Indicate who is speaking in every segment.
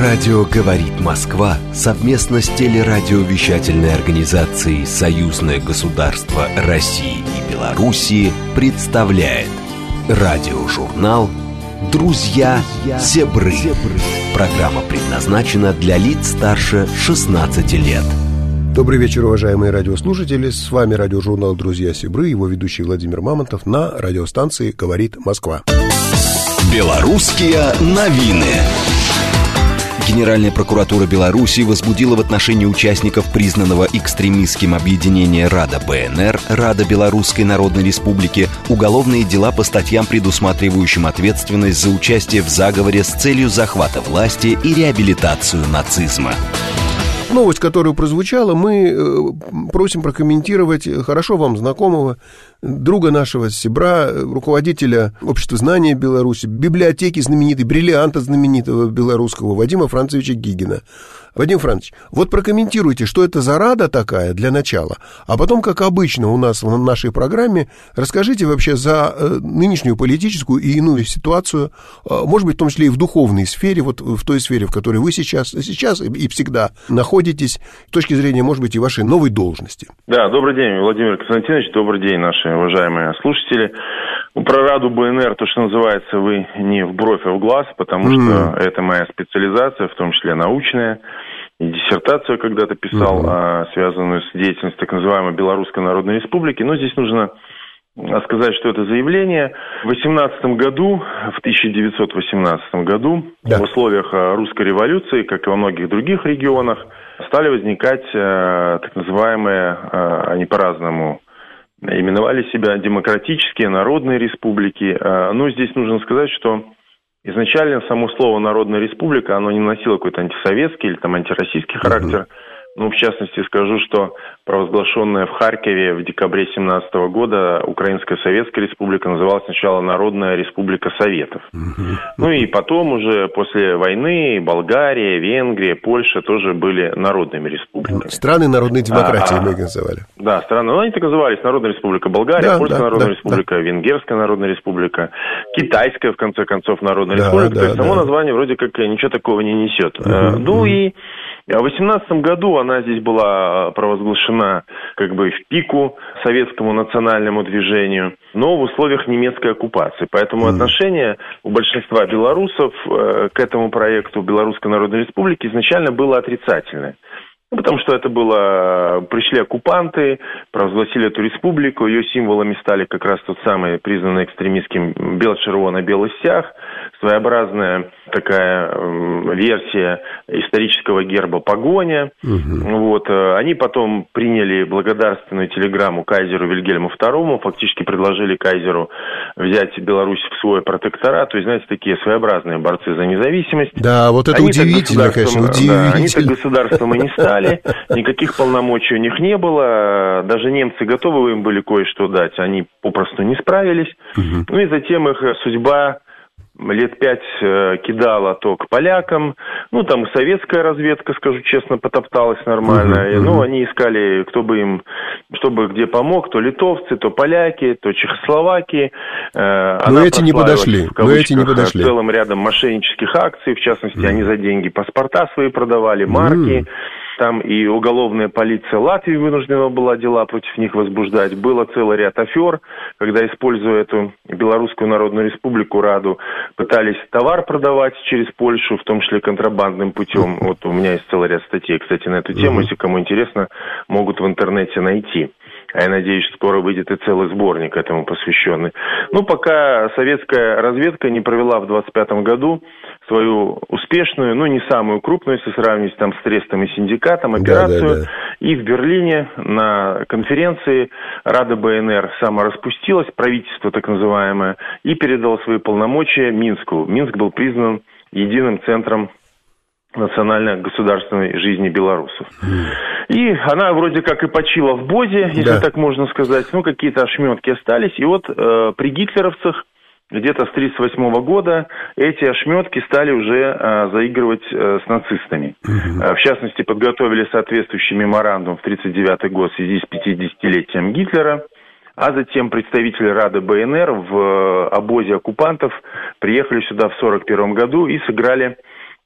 Speaker 1: Радио «Говорит Москва» совместно с телерадиовещательной организацией «Союзное государство России и Белоруссии» представляет радиожурнал «Друзья Зебры». Программа предназначена для лиц старше 16 лет.
Speaker 2: Добрый вечер, уважаемые радиослушатели. С вами радиожурнал «Друзья Сибры», его ведущий Владимир Мамонтов на радиостанции «Говорит Москва».
Speaker 1: Белорусские новины. Генеральная прокуратура Беларуси возбудила в отношении участников признанного экстремистским объединения Рада БНР, Рада Белорусской Народной Республики, уголовные дела по статьям, предусматривающим ответственность за участие в заговоре с целью захвата власти и реабилитацию нацизма
Speaker 2: новость, которая прозвучала, мы э, просим прокомментировать хорошо вам знакомого друга нашего Сибра, руководителя Общества знания Беларуси, библиотеки знаменитой, бриллианта знаменитого белорусского Вадима Францевича Гигина. Вадим Францович, вот прокомментируйте, что это за рада такая для начала, а потом, как обычно у нас в нашей программе, расскажите вообще за э, нынешнюю политическую и иную ситуацию, э, может быть, в том числе и в духовной сфере, вот в той сфере, в которой вы сейчас, сейчас и всегда находитесь, с точки зрения, может быть, и вашей новой должности.
Speaker 3: Да, добрый день, Владимир Константинович, добрый день, наши уважаемые слушатели. Про Раду БНР, то, что называется, вы не в бровь, а в глаз, потому mm. что это моя специализация, в том числе научная. Диссертацию когда-то писал, mm-hmm. связанную с деятельностью так называемой Белорусской Народной Республики. Но здесь нужно сказать, что это заявление. В 18 году, в 1918 году, да. в условиях а, русской революции, как и во многих других регионах, стали возникать э, так называемые, э, они по-разному именовали себя демократические народные республики. Э, ну, здесь нужно сказать, что изначально само слово «народная республика», оно не носило какой-то антисоветский или там антироссийский характер. Uh-huh. Ну, в частности, скажу, что провозглашенная в Харькове в декабре 17 года Украинская Советская Республика называлась сначала Народная Республика Советов. Ну и потом уже после войны Болгария, Венгрия, Польша тоже были народными республиками.
Speaker 2: Страны народной демократии а, мы их называли.
Speaker 3: Да, страны. Ну, они так назывались. Народная Республика Болгария, да, Польская да, Народная да, Республика, да. Венгерская Народная Республика, Китайская, в конце концов, Народная да, Республика. Да, То есть да. само название вроде как ничего такого не несет. Угу, ну и а в 18 году она здесь была провозглашена как бы в пику советскому национальному движению, но в условиях немецкой оккупации. Поэтому mm. отношение у большинства белорусов э, к этому проекту Белорусской Народной Республики изначально было отрицательное. Ну, потому что это было... Пришли оккупанты, провозгласили эту республику, ее символами стали как раз тот самый признанный экстремистским бело-червоно-белый стяг, своеобразная такая э, версия исторического герба погоня. Угу. Вот. Э, они потом приняли благодарственную телеграмму кайзеру Вильгельму II, фактически предложили кайзеру взять Беларусь в свой протекторат. То есть, знаете, такие своеобразные борцы за независимость.
Speaker 2: Да, вот это они удивительно, конечно, удивительно.
Speaker 3: Да, они так государством и не стали, никаких полномочий у них не было. Даже немцы готовы им были кое-что дать, они попросту не справились. Угу. Ну и затем их судьба лет пять э, кидала то к полякам, ну, там советская разведка, скажу честно, потопталась нормально. Uh-huh, uh-huh. Ну, они искали, кто бы им, чтобы где помог, то литовцы, то поляки, то чехословаки.
Speaker 2: Э, Но эти не подошли.
Speaker 3: Но эти не подошли. целым рядом мошеннических акций, в частности, uh-huh. они за деньги паспорта свои продавали, марки. Uh-huh там и уголовная полиция Латвии вынуждена была дела против них возбуждать. Было целый ряд афер, когда, используя эту Белорусскую Народную Республику, Раду, пытались товар продавать через Польшу, в том числе контрабандным путем. Вот у меня есть целый ряд статей, кстати, на эту тему, если кому интересно, могут в интернете найти. А я надеюсь, скоро выйдет и целый сборник этому посвященный. Ну, пока советская разведка не провела в 25 году свою успешную, ну, не самую крупную, если сравнить там с Трестом и Синдикатом, операцию. Да, да, да. И в Берлине на конференции Рада БНР самораспустилась, правительство так называемое, и передало свои полномочия Минску. Минск был признан единым центром национально-государственной жизни белорусов. И она вроде как и почила в Бозе, если да. так можно сказать. Ну, какие-то ошметки остались. И вот э, при гитлеровцах где-то с 1938 года эти ошметки стали уже э, заигрывать э, с нацистами. Угу. В частности, подготовили соответствующий меморандум в 1939 год в связи с 50-летием Гитлера. А затем представители Рады БНР в обозе оккупантов приехали сюда в 1941 году и сыграли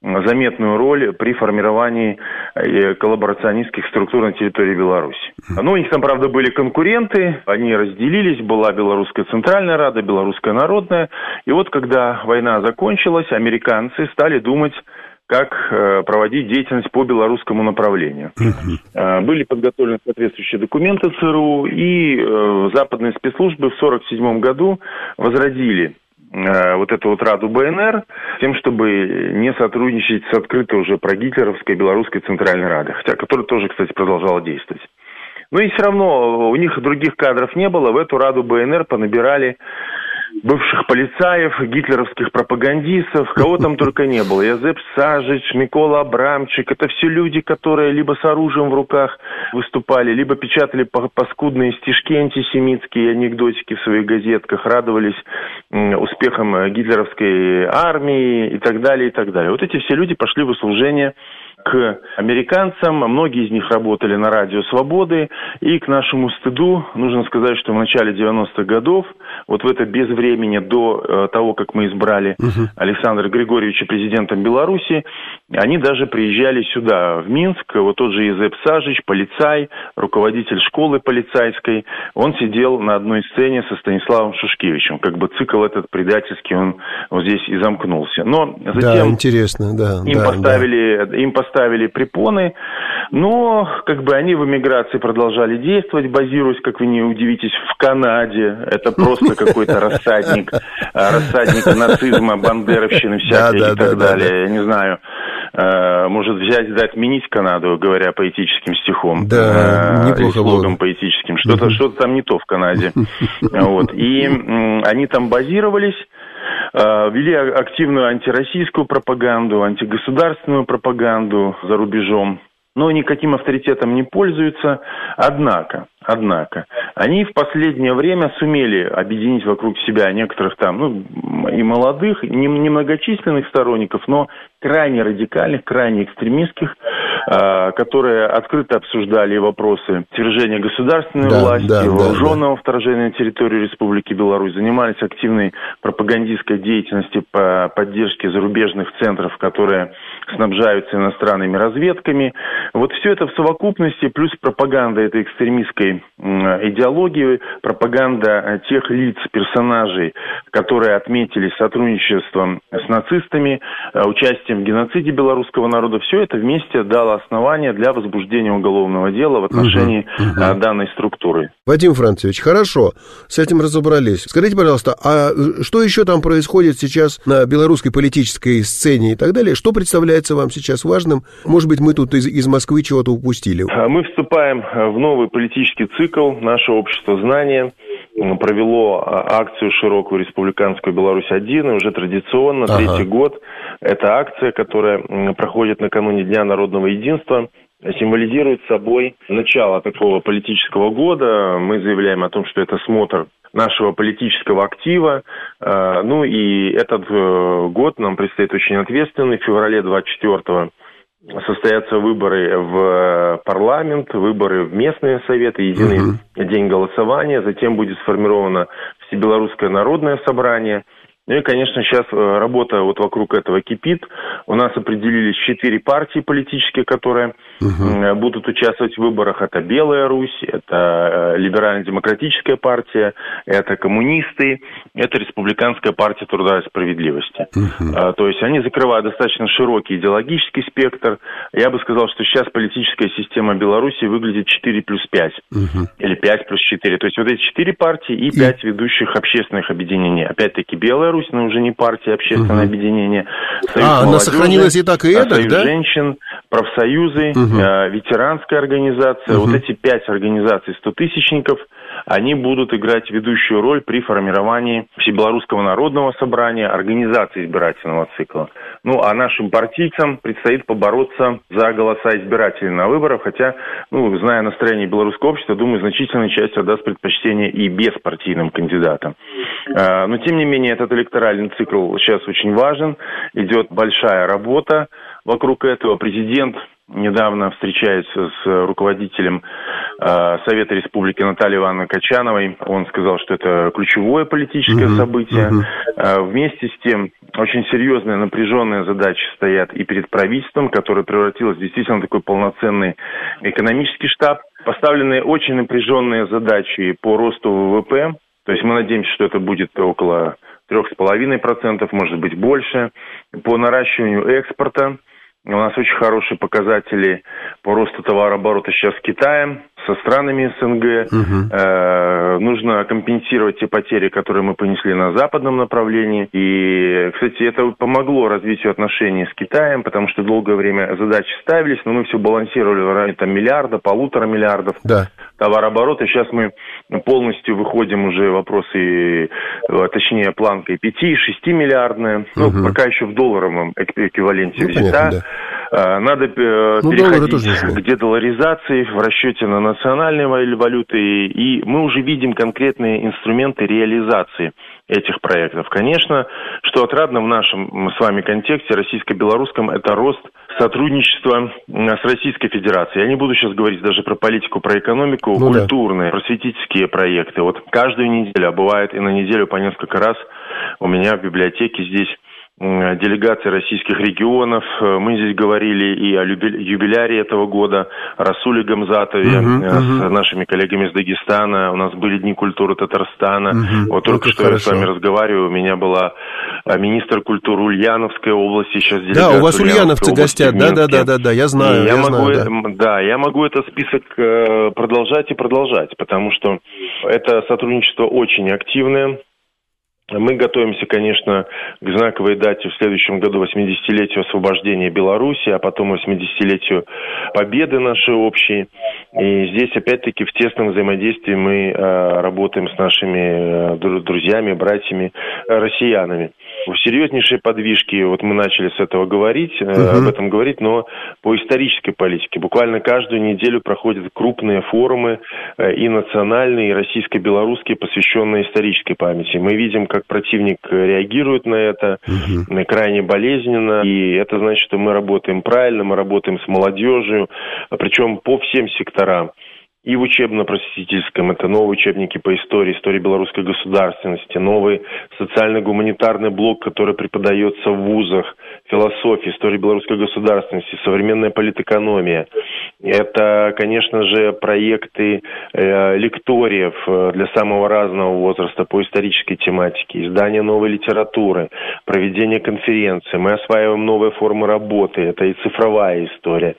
Speaker 3: заметную роль при формировании э, коллаборационистских структур на территории Беларуси. Ну, у них там, правда, были конкуренты, они разделились, была Белорусская Центральная Рада, Белорусская Народная. И вот, когда война закончилась, американцы стали думать, как э, проводить деятельность по белорусскому направлению. Э, были подготовлены соответствующие документы ЦРУ, и западные спецслужбы в 1947 году возродили вот эту вот Раду БНР, тем, чтобы не сотрудничать с открытой уже прогитлеровской Белорусской Центральной Радой, хотя которая тоже, кстати, продолжала действовать. Но и все равно у них других кадров не было, в эту Раду БНР понабирали бывших полицаев, гитлеровских пропагандистов, кого там только не было. Язеп Сажич, Микола Абрамчик. Это все люди, которые либо с оружием в руках выступали, либо печатали паскудные стишки антисемитские, анекдотики в своих газетках, радовались успехам гитлеровской армии и так далее, и так далее. Вот эти все люди пошли в служение к американцам. Многие из них работали на радио «Свободы». И к нашему стыду нужно сказать, что в начале 90-х годов, вот в это безвремени до э, того, как мы избрали угу. Александра Григорьевича президентом Беларуси, они даже приезжали сюда, в Минск. Вот тот же Изеп Сажич, полицай, руководитель школы полицайской, он сидел на одной сцене со Станиславом Шушкевичем. Как бы цикл этот предательский, он вот здесь и замкнулся. Но затем
Speaker 2: да, интересно, да,
Speaker 3: им,
Speaker 2: да,
Speaker 3: поставили, да. им поставили ставили препоны, но как бы они в эмиграции продолжали действовать, базируясь, как вы не удивитесь, в Канаде. Это просто какой-то рассадник, а, рассадник нацизма, бандеровщины всякой и так далее. Я не знаю а, может взять, да, отменить Канаду, говоря поэтическим стихом.
Speaker 2: Да,
Speaker 3: э, неплохо слогом было. поэтическим. Что-то, что-то там не то в Канаде. Вот. И они там базировались. Э, вели активную антироссийскую пропаганду, антигосударственную пропаганду за рубежом, но никаким авторитетом не пользуются. Однако, однако, они в последнее время сумели объединить вокруг себя некоторых там, ну, и молодых, и немногочисленных сторонников, но крайне радикальных, крайне экстремистских, э, которые открыто обсуждали вопросы свержения государственной да, власти, да, вооруженного да, да. вторжения на территорию Республики Беларусь, занимались активной пропагандистской деятельностью по поддержке зарубежных центров, которые снабжаются иностранными разведками. Вот все это в совокупности, плюс пропаганда этой экстремистской идеологии, пропаганда тех лиц, персонажей, которые отметили сотрудничество с нацистами, э, участием в геноциде белорусского народа, все это вместе дало основание для возбуждения уголовного дела в отношении угу, угу. данной структуры.
Speaker 2: Вадим Францевич, хорошо, с этим разобрались. Скажите, пожалуйста, а что еще там происходит сейчас на белорусской политической сцене и так далее? Что представляется вам сейчас важным? Может быть, мы тут из, из Москвы чего-то упустили?
Speaker 3: Мы вступаем в новый политический цикл. Наше общество знания провело а, акцию широкую республиканскую Беларусь-1, и уже традиционно, ага. третий год, эта акция, которая проходит накануне Дня народного единства, символизирует собой начало такого политического года. Мы заявляем о том, что это смотр нашего политического актива. А, ну и этот э, год нам предстоит очень ответственный. В феврале 24 состоятся выборы в парламент, выборы в местные советы, единый угу. день голосования, затем будет сформировано Всебелорусское народное собрание – ну и, конечно, сейчас э, работа вот вокруг этого кипит. У нас определились четыре партии политические, которые угу. будут участвовать в выборах. Это Белая Русь, это э, Либерально-демократическая партия, это коммунисты, это Республиканская партия труда и справедливости. Угу. То есть они закрывают достаточно широкий идеологический спектр. Я бы сказал, что сейчас политическая система Беларуси выглядит 4 плюс 5 угу. или 5 плюс 4. То есть вот эти четыре партии и пять ведущих общественных объединений. Опять-таки Белая Беларусь, но уже не партия, а общественное угу. объединение.
Speaker 2: Союз а, она сохранилась и так, и это,
Speaker 3: Союз
Speaker 2: да?
Speaker 3: женщин, профсоюзы, угу. э, ветеранская организация. Угу. Вот эти пять организаций стотысячников, они будут играть ведущую роль при формировании Всебелорусского народного собрания, организации избирательного цикла. Ну, а нашим партийцам предстоит побороться за голоса избирателей на выборах, хотя, ну, зная настроение белорусского общества, думаю, значительная часть отдаст предпочтение и беспартийным кандидатам. Э, но, тем не менее, этот электоральный цикл сейчас очень важен, идет большая работа вокруг этого. Президент недавно встречается с руководителем э, Совета Республики Натальи Ивановны Качановой. Он сказал, что это ключевое политическое угу, событие. Угу. Э, вместе с тем, очень серьезные напряженные задачи стоят и перед правительством, которое превратилось действительно в такой полноценный экономический штаб. Поставлены очень напряженные задачи по росту ВВП. То есть мы надеемся, что это будет около 3,5%, может быть больше. По наращиванию экспорта у нас очень хорошие показатели по росту товарооборота сейчас с Китаем, со странами СНГ. Угу. Э, нужно компенсировать те потери, которые мы понесли на западном направлении. И, кстати, это помогло развитию отношений с Китаем, потому что долгое время задачи ставились, но мы все балансировали в районе там, миллиарда, полутора миллиардов да. Товарооборота. Сейчас мы полностью выходим уже вопросы, э, точнее, планкой 5-6 миллиардная. Угу. Ну, пока еще в долларовом эквиваленте ну, взята. Понятно, да. Э, надо э, ну, переходить к дедоларизации в расчете на национальные валюты, и мы уже видим конкретные инструменты реализации этих проектов. Конечно, что отрадно в нашем с вами контексте российско-белорусском, это рост сотрудничества с Российской Федерацией. Я не буду сейчас говорить даже про политику, про экономику, ну, культурные, да. просветительские проекты. Вот каждую неделю, а бывает и на неделю по несколько раз у меня в библиотеке здесь делегации российских регионов. Э, мы здесь говорили и о юбиляре этого года, Расуле Гамзатове uh-huh. с нашими коллегами из Дагестана. У нас были Дни культуры Татарстана. Uh-huh. Вот только что хорошо. я с вами разговариваю. У меня была э, министр культуры Ульяновской области, сейчас
Speaker 2: Да, у вас ульяновцы гостят, да-да-да, я знаю, я, я
Speaker 3: могу,
Speaker 2: знаю,
Speaker 3: да. да, я могу этот список продолжать и продолжать, потому что это сотрудничество очень активное. Мы готовимся, конечно, к знаковой дате в следующем году 80-летию освобождения Беларуси, а потом 80-летию победы нашей общей. И здесь, опять-таки, в тесном взаимодействии мы э, работаем с нашими э, друзьями, братьями, э, россиянами. В серьезнейшие подвижки, вот мы начали с этого говорить, угу. об этом говорить, но по исторической политике. Буквально каждую неделю проходят крупные форумы и национальные, и российско-белорусские, посвященные исторической памяти. Мы видим, как противник реагирует на это, угу. крайне болезненно. И это значит, что мы работаем правильно, мы работаем с молодежью, причем по всем секторам и в учебно-просветительском. Это новые учебники по истории, истории белорусской государственности, новый социально-гуманитарный блок, который преподается в вузах, философия, история белорусской государственности, современная политэкономия. Это, конечно же, проекты э, лекториев э, для самого разного возраста по исторической тематике, издание новой литературы, проведение конференций. Мы осваиваем новые формы работы, это и цифровая история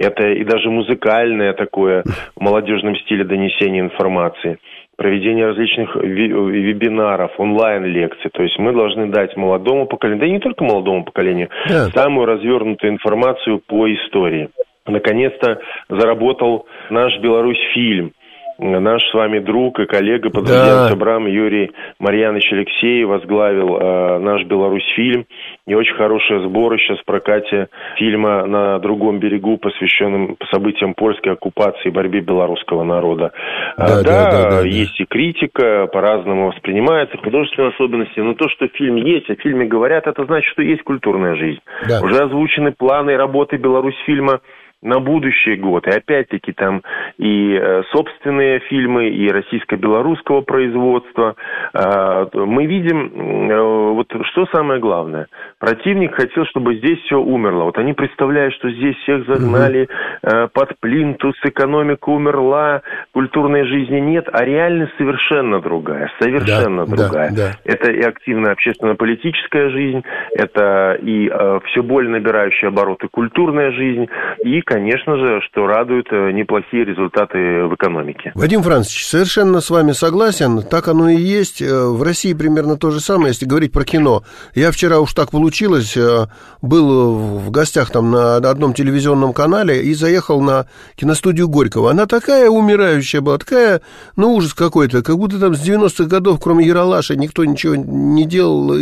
Speaker 3: это и даже музыкальное такое в молодежном стиле донесения информации, проведение различных вебинаров, онлайн-лекций. То есть мы должны дать молодому поколению, да и не только молодому поколению, да. самую развернутую информацию по истории. Наконец-то заработал наш Беларусь фильм наш с вами друг и коллега по да. Собрам Юрий Марьянович Алексеев возглавил э, наш Беларусь-фильм. И очень хорошее сборы сейчас в прокате фильма «На другом берегу», посвященным событиям польской оккупации и борьбе белорусского народа. Да, да, да, да, да есть да. и критика, по-разному воспринимается, художественные особенности, но то, что фильм есть, о фильме говорят, это значит, что есть культурная жизнь. Да. Уже озвучены планы работы Беларусь-фильма на будущий год. И опять-таки там и э, собственные фильмы, и российско-белорусского производства. Э, мы видим, э, вот что самое главное. Противник хотел, чтобы здесь все умерло. Вот они представляют, что здесь всех загнали угу. под плинтус, экономика умерла, культурной жизни нет, а реальность совершенно другая. Совершенно да, другая. Да, да. Это и активная общественно-политическая жизнь, это и все более набирающая обороты культурная жизнь, и конечно же, что радует э, неплохие результаты в экономике.
Speaker 2: Вадим Францович, совершенно с вами согласен. Так оно и есть. Э, в России примерно то же самое, если говорить про кино. Я вчера уж так получилось, э, был в гостях там на одном телевизионном канале и заехал на киностудию Горького. Она такая умирающая была, такая, ну, ужас какой-то, как будто там с 90-х годов, кроме Яралаша, никто ничего не делал.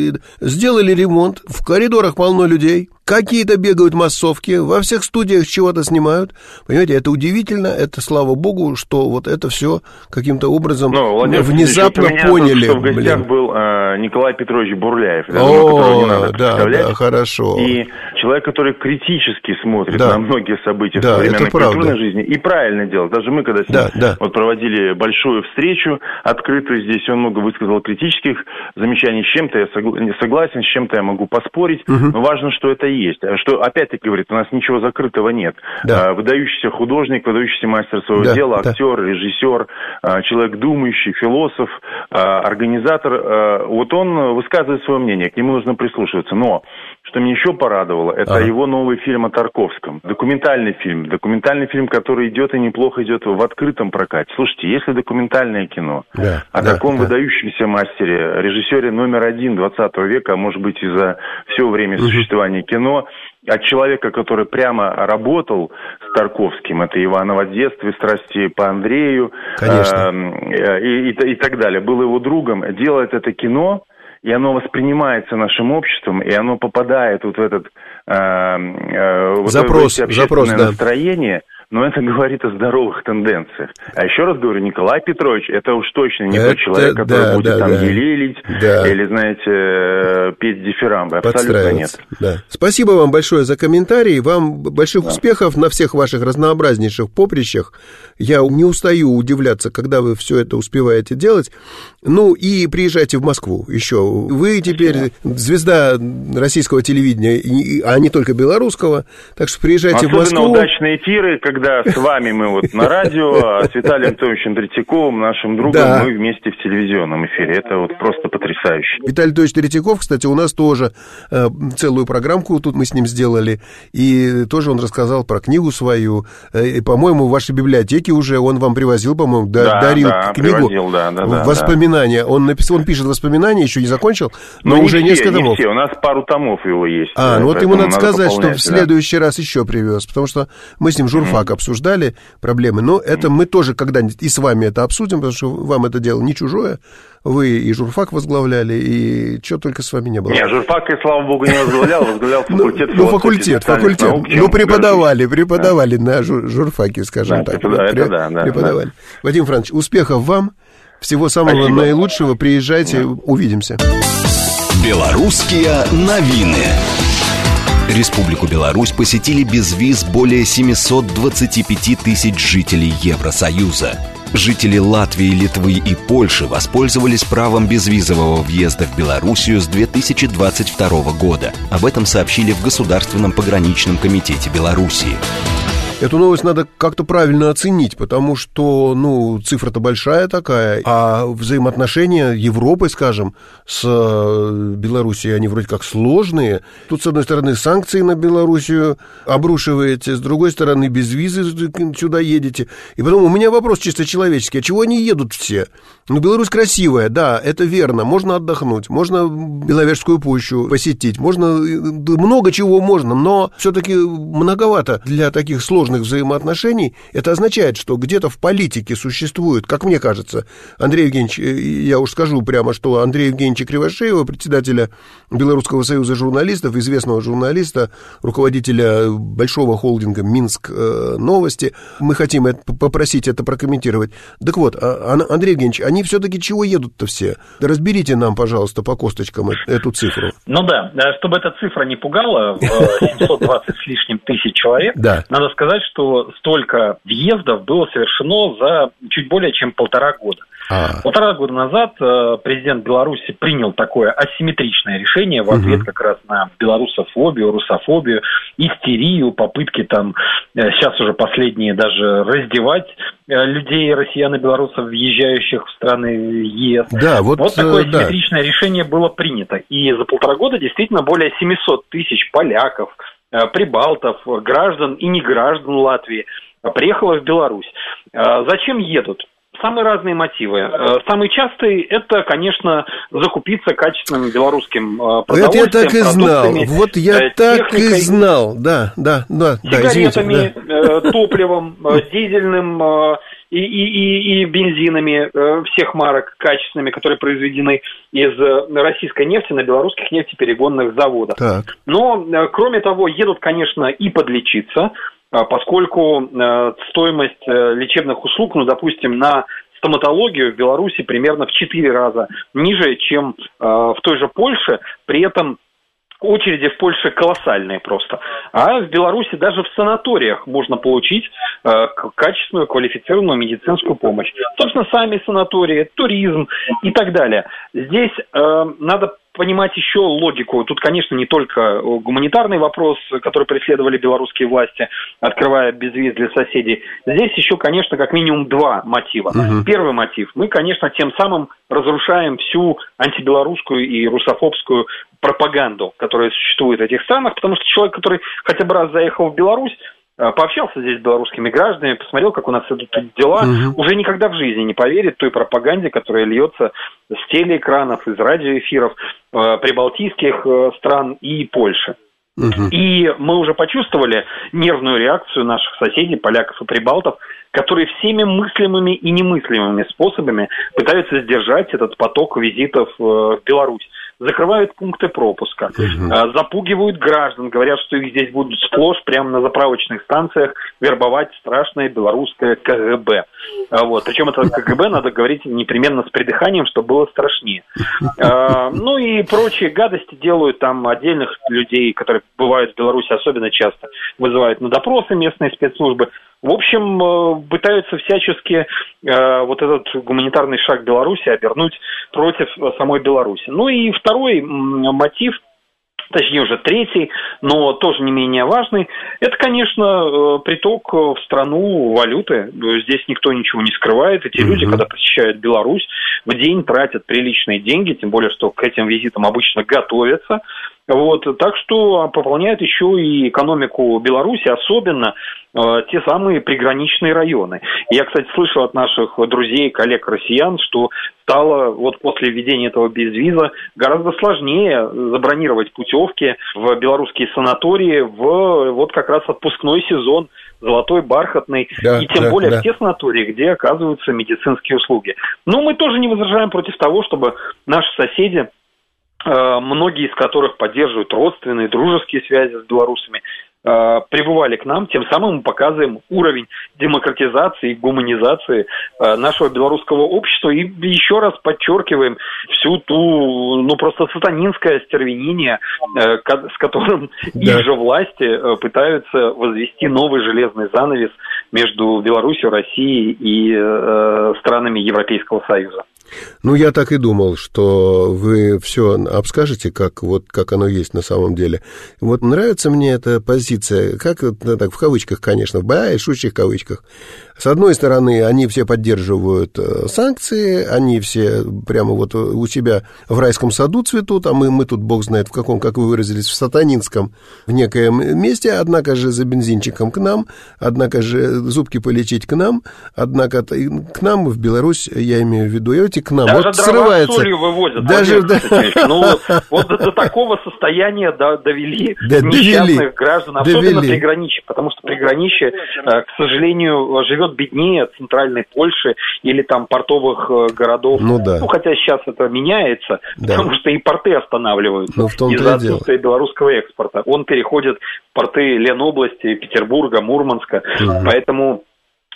Speaker 2: Сделали ремонт, в коридорах полно людей, какие-то бегают массовки, во всех студиях чего-то снимают. Понимаете, это удивительно, это слава богу, что вот это все каким-то образом
Speaker 3: Но, Владимир
Speaker 2: внезапно
Speaker 3: у меня
Speaker 2: поняли.
Speaker 3: Только что в гостях
Speaker 2: блин.
Speaker 3: был э, Николай Петрович Бурляев, я
Speaker 2: О,
Speaker 3: не надо
Speaker 2: да, да, хорошо.
Speaker 3: И человек, который критически смотрит
Speaker 2: Да.
Speaker 3: на многие события
Speaker 2: Да,
Speaker 3: современной культурной жизни и правильно делает. Даже мы, когда с ним
Speaker 2: Да, да.
Speaker 3: вот проводили большую встречу открытую здесь, он много высказал критических замечаний. С чем-то я согла- согласен, с чем-то я могу поспорить, но важно, что это есть. А Что, опять-таки, говорит, у нас ничего закрытого нет.
Speaker 2: Да.
Speaker 3: А, Выдающийся художник, выдающийся мастер своего
Speaker 2: Да,
Speaker 3: дела,
Speaker 2: да.
Speaker 3: актер, режиссер, а, человек думающий, философ, организатор. Вот он высказывает свое мнение, к нему нужно прислушиваться. Но что меня еще порадовало, это
Speaker 2: Ага.
Speaker 3: его новый фильм о Тарковском. Документальный фильм. Документальный фильм, который идет и неплохо идет в открытом прокате. Слушайте, если документальное кино
Speaker 2: Да,
Speaker 3: о
Speaker 2: да,
Speaker 3: таком
Speaker 2: да.
Speaker 3: выдающемся мастере, режиссере номер один 20 века, а может быть и за все время существования кино, от человека, который прямо работал с Тарковским, это Иваново детство, страсти по Андрею, эм, э, и, и- и так далее, был его другом, делает это кино, и оно воспринимается нашим обществом, и оно попадает вот в этот э, э, вот
Speaker 2: Запрос,
Speaker 3: в
Speaker 2: запрос, да.
Speaker 3: настроение, но это говорит о здоровых тенденциях. А еще раз говорю, Николай Петрович, это уж точно не
Speaker 2: Это
Speaker 3: тот человек, который
Speaker 2: да,
Speaker 3: будет
Speaker 2: да,
Speaker 3: там
Speaker 2: да.
Speaker 3: елелить
Speaker 2: Да.
Speaker 3: или, знаете, э, петь дифирамбы. Абсолютно нет.
Speaker 2: Да. Спасибо вам большое за комментарии. Вам больших успехов на всех ваших разнообразнейших поприщах. Я не устаю удивляться, когда вы все это успеваете делать. Ну и приезжайте в Москву еще. Вы теперь звезда российского телевидения, а не только белорусского. Так что приезжайте в
Speaker 3: Особенно
Speaker 2: Москву.
Speaker 3: удачные эфиры, когда с вами мы вот на радио, а с Виталием Анатольевичем Третьяковым, нашим другом,
Speaker 2: Да.
Speaker 3: мы вместе в телевизионном эфире. Это вот просто потрясающе.
Speaker 2: Виталий Анатольевич Третьяков, кстати, у нас тоже э, целую программку тут мы с ним сделали, и тоже он рассказал про книгу свою, Э, и, по-моему, в вашей библиотеке уже он вам привозил, по-моему, да-
Speaker 3: Да,
Speaker 2: дарил
Speaker 3: да,
Speaker 2: книгу
Speaker 3: привозил, да, да, да,
Speaker 2: воспоминания. Он написал, он пишет воспоминания, еще не закончил, но,
Speaker 3: не
Speaker 2: уже
Speaker 3: все,
Speaker 2: несколько
Speaker 3: не все. У нас пару томов его есть.
Speaker 2: А, ну вот ему надо сказать, что в
Speaker 3: да.
Speaker 2: следующий раз еще привез, потому что мы с ним журфак обсуждали проблемы, но это мы тоже когда-нибудь и с вами это обсудим, потому что вам это дело не чужое, вы и журфак возглавляли, и что только с вами не было.
Speaker 3: Не, журфак, я, слава богу, не возглавлял, возглавлял
Speaker 2: Ну,
Speaker 3: факультет
Speaker 2: ну,
Speaker 3: и
Speaker 2: факультет, факультет. Ну, преподавали, преподавали на жур- журфаке, скажем так. Преподавали. Вадим Францович, успехов вам, всего самого наилучшего, приезжайте, увидимся.
Speaker 1: Белорусские новины. Республику Беларусь посетили без виз более 725 тысяч жителей Евросоюза. Жители Латвии, Литвы и Польши воспользовались правом безвизового въезда в Белоруссию с 2022 года. Об этом сообщили в Государственном пограничном комитете Белоруссии.
Speaker 2: Эту новость надо как-то правильно оценить, потому что, ну, цифра-то большая такая, а взаимоотношения Европы, скажем, с э, Белоруссией, они вроде как сложные. Тут, с одной стороны, санкции на Белоруссию обрушиваете, с другой стороны, без визы сюда едете. И потом у меня вопрос чисто человеческий, а чего они едут все? Ну, Беларусь красивая, да, это верно, можно отдохнуть, можно Беловежскую пущу посетить, можно, э, много чего можно, но все-таки многовато для таких сложных взаимоотношений. Это означает, что где-то в политике существует, как мне кажется, Андрей Евгеньевич, э, я уж скажу прямо, что Андрей Евгеньевича Кривошеева, председателя Белорусского союза журналистов, известного журналиста, руководителя большого холдинга «Минск э, новости», мы хотим попросить это прокомментировать. Так вот, а- а- Андрей Евгеньевич, они все-таки чего едут-то все? Да разберите нам, пожалуйста, по косточкам э- эту цифру.
Speaker 4: Ну да, э, чтобы эта цифра не пугала, в э, 720 с лишним тысяч человек,
Speaker 2: Да.
Speaker 4: надо сказать, что столько въездов было совершено за чуть более чем полтора года.
Speaker 2: А,
Speaker 4: Полтора года назад президент Беларуси принял такое асимметричное решение в ответ
Speaker 2: Мгм.
Speaker 4: как раз на белорусофобию, русофобию, истерию, попытки там, сейчас уже последние даже раздевать людей, россиян и белорусов, въезжающих в страны ЕС.
Speaker 2: да, вот,
Speaker 4: Вот такое
Speaker 2: э, да.
Speaker 4: симметричное решение было принято. И за полтора года действительно более 700 тысяч поляков, э, прибалтов, э, граждан и неграждан Латвии э, приехало в Беларусь. Э, Зачем едут? Самые разные мотивы. Э, Самый частый – это, конечно, закупиться качественным белорусским э,
Speaker 2: Это я
Speaker 4: продовольствием,
Speaker 2: так и знал. Вот я
Speaker 4: э,
Speaker 2: так и знал. Да, да, да, да,
Speaker 4: сигаретами,
Speaker 2: да.
Speaker 4: э, топливом, дизельным, и, и, и, и бензинами всех марок качественными, которые произведены из российской нефти на белорусских нефтеперегонных заводах. Так. Но, кроме того, едут, конечно, и подлечиться, поскольку э, стоимость э, лечебных услуг, ну, допустим, на стоматологию в Беларуси примерно в 4 раза ниже, чем э, в той же Польше. При этом очереди в Польше колоссальные просто. А в Беларуси даже в санаториях можно получить качественную, квалифицированную медицинскую помощь. Собственно, сами санатории, туризм и так далее. Здесь надо понимать еще логику. Тут, конечно, не только гуманитарный вопрос, который преследовали белорусские власти, открывая безвиз для соседей. Здесь еще, конечно, как минимум два мотива. Угу. Первый мотив. Мы, конечно, тем самым разрушаем всю антибелорусскую и русофобскую пропаганду, которая существует в этих странах, потому что человек, который хотя бы раз заехал в Беларусь, Э, пообщался здесь с белорусскими гражданами, посмотрел, как у нас идут дела, угу. уже никогда в жизни не поверит той пропаганде, которая льется с телеэкранов, из радиоэфиров э, прибалтийских э, стран и Польши. Угу. И мы уже почувствовали нервную реакцию наших соседей, поляков и прибалтов, которые всеми мыслимыми и немыслимыми способами пытаются сдержать этот поток визитов в Беларусь закрывают пункты пропуска, угу. запугивают граждан, говорят, что их здесь будут сплошь прямо на заправочных станциях вербовать страшное белорусское КГБ. А вот. Причем это КГБ надо говорить непременно с придыханием, чтобы было страшнее. А, ну и прочие гадости делают там отдельных людей, которые бывают в Беларуси особенно часто, вызывают на допросы местные спецслужбы. В общем, э, пытаются всячески э, вот этот гуманитарный шаг Беларуси обернуть против самой Беларуси. Ну и второй мотив точнее уже третий, но тоже не менее важный, это, конечно, э, приток в страну валюты. Здесь никто ничего не скрывает. Эти угу. люди, когда посещают Беларусь, в день тратят приличные деньги, тем более, что к этим визитам обычно готовятся. Вот, так что пополняет еще и экономику Беларуси, особенно э, те самые приграничные районы. Я, кстати, слышал от наших друзей, коллег россиян, что стало вот после введения этого безвиза гораздо сложнее забронировать путевки в белорусские санатории в вот как раз отпускной сезон золотой, бархатный, да, и тем да, более да. в те санатории, где оказываются медицинские услуги. Но мы тоже не возражаем против того, чтобы наши соседи многие из которых поддерживают родственные, дружеские связи с белорусами, э, прибывали к нам, тем самым мы показываем уровень демократизации и гуманизации э, нашего белорусского общества и еще раз подчеркиваем всю ту, ну просто сатанинское остервенение, с которым да. их же власти пытаются возвести новый железный занавес между Беларусью, Россией и странами Европейского Союза.
Speaker 2: Ну, я так и думал, что вы все обскажете, как, вот, как оно есть на самом деле. Вот нравится мне эта позиция, как, ну, так, в кавычках, конечно, в большущих кавычках, с одной стороны, они все поддерживают э, санкции, они все прямо вот у себя в райском саду цветут, а мы, мы тут, бог знает в каком, как вы выразились, в сатанинском, в некоем месте, однако же за бензинчиком к нам, однако же зубки полечить к нам, однако к нам в Беларусь, я имею в виду, эти к нам,
Speaker 4: Даже вот срывается. вывозят. Даже, да. Ну, вот до, до такого состояния довели да, несчастных довели. граждан, особенно довели. приграничье, потому что приграничье, э, к сожалению, живет живет беднее центральной Польши или там портовых э, городов. Ну да. Ну хотя сейчас это меняется, да. потому что и порты останавливаются ну, из-за отсутствия белорусского экспорта. Он переходит в порты Ленобласти, Петербурга, Мурманска. Угу. Поэтому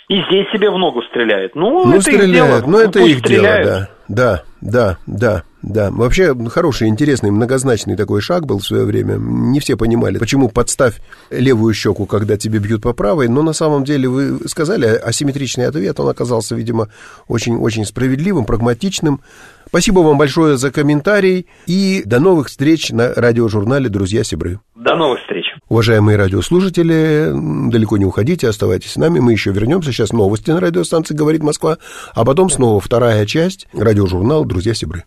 Speaker 4: и здесь себе в ногу стреляет. Ну, ну это стреляют, их дело.
Speaker 2: Ну, это их стреляют. дело, да. Да, да, да. Да, вообще хороший, интересный, многозначный такой шаг был в свое время. Не все понимали, почему подставь левую щеку, когда тебе бьют по правой, но на самом деле вы сказали асимметричный ответ, он оказался, видимо, очень-очень справедливым, прагматичным. Спасибо вам большое за комментарий и до новых встреч на радиожурнале «Друзья Сибры».
Speaker 4: До новых встреч.
Speaker 2: Уважаемые радиослушатели, далеко не уходите, оставайтесь с нами. Мы еще вернемся. Сейчас новости на радиостанции «Говорит Москва», а потом снова вторая часть радиожурнал «Друзья Сибры».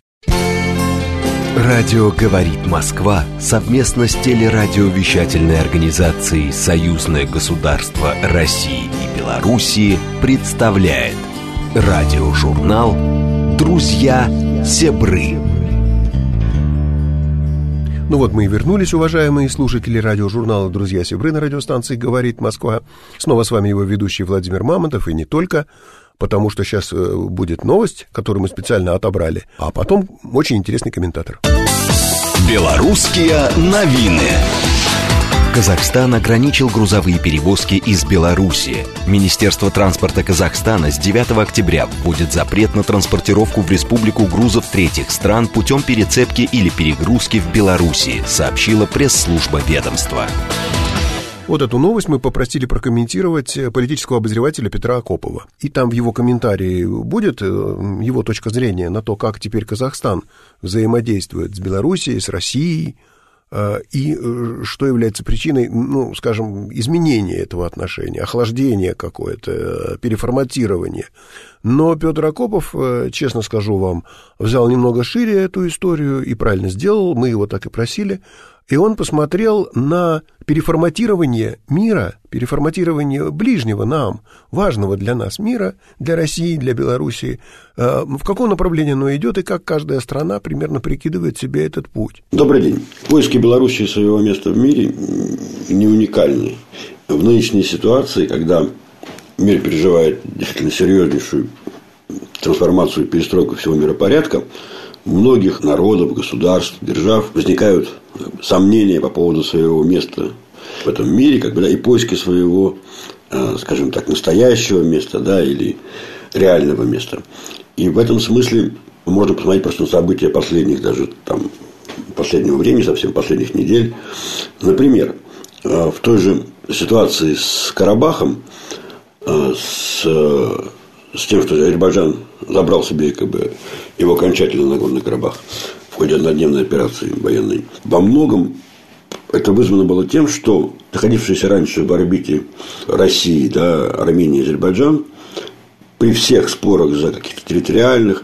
Speaker 1: Радио «Говорит Москва» совместно с телерадиовещательной организацией «Союзное государство России и Белоруссии» представляет радиожурнал «Друзья Себры».
Speaker 2: Ну вот мы и вернулись, уважаемые слушатели радиожурнала «Друзья Себры» на радиостанции «Говорит Москва». Снова с вами его ведущий Владимир Мамонтов, и не только. Потому что сейчас э, будет новость, которую мы специально отобрали, а потом очень интересный комментатор.
Speaker 1: Белорусские новины. Казахстан ограничил грузовые перевозки из Беларуси. Министерство транспорта Казахстана с 9 октября вводит запрет на транспортировку в республику грузов третьих стран путем перецепки или перегрузки в Беларуси, сообщила пресс-служба ведомства.
Speaker 2: Вот эту новость мы попросили прокомментировать политического обозревателя Петра Акопова. И там в его комментарии будет э, его точка зрения на то, как теперь Казахстан взаимодействует с Белоруссией, с Россией, э, и э, что является причиной, ну, скажем, изменения этого отношения, охлаждения какое-то, переформатирования. Но Петр Акопов, честно скажу вам, взял немного шире эту историю и правильно сделал, мы его так и просили – и он посмотрел на переформатирование мира, переформатирование ближнего нам, важного для нас мира, для России, для Белоруссии, э, в каком направлении оно идет и как каждая страна примерно прикидывает себе этот путь.
Speaker 5: Добрый день. Поиски Белоруссии своего места в мире не уникальны. В нынешней ситуации, когда мир переживает действительно серьезнейшую трансформацию и перестройку всего миропорядка, у многих народов, государств, держав возникают сомнения по поводу своего места в этом мире, как бы, да, и поиски своего, э, скажем так, настоящего места, да, или реального места. И в этом смысле можно посмотреть просто на события последних даже там последнего времени, совсем последних недель. Например, э, в той же ситуации с Карабахом, э, с, с тем, что Азербайджан забрал себе как бы, его окончательно на Горный Карабах, в ходе однодневной операции военной. Во многом это вызвано было тем, что находившиеся раньше в орбите России, да, Армения и Азербайджан, при всех спорах за каких-то территориальных,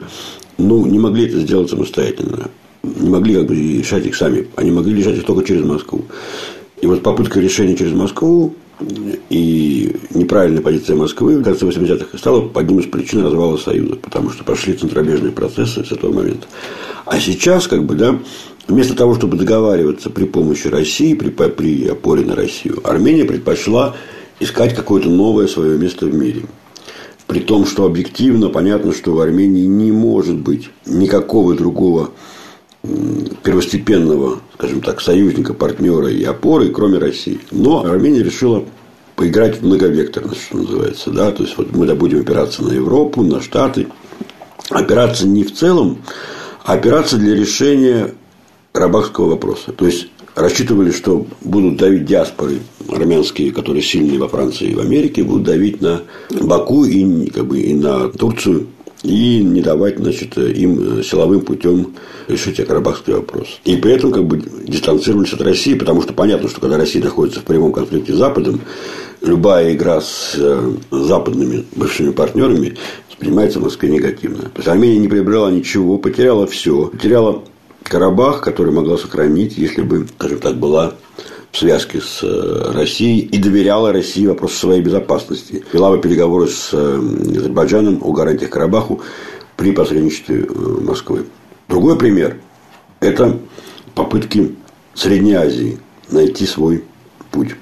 Speaker 5: ну, не могли это сделать самостоятельно. Не могли как бы решать их сами. Они могли решать их только через Москву. И вот попытка решения через Москву и неправильная позиция Москвы в конце 80-х стала одним из причин развала Союза, потому что пошли центробежные процессы с этого момента. А сейчас, как бы, да, вместо того, чтобы договариваться при помощи России, при, при опоре на Россию, Армения предпочла искать какое-то новое свое место в мире. При том, что объективно понятно, что в Армении не может быть никакого другого первостепенного, скажем так, союзника, партнера и опоры, кроме России. Но Армения решила поиграть в многовекторность, что называется. Да? То есть, вот мы будем опираться на Европу, на Штаты. Опираться не в целом, а опираться для решения рабахского вопроса. То есть, рассчитывали, что будут давить диаспоры армянские, которые сильные во Франции и в Америке, будут давить на Баку и, как бы, и на Турцию и не давать значит, им силовым путем решить карабахский вопрос. И при этом как бы дистанцировались от России, потому что понятно, что когда Россия находится в прямом конфликте с Западом, любая игра с э, западными бывшими партнерами воспринимается в Москве негативно. То есть Армения не приобрела ничего, потеряла все. Потеряла Карабах, который могла сохранить, если бы, скажем так, была в связке с э, Россией и доверяла России вопрос своей безопасности. Вела бы переговоры с э, Азербайджаном о гарантиях Карабаху при посредничестве э, Москвы. Другой пример – это попытки Средней Азии найти свой путь.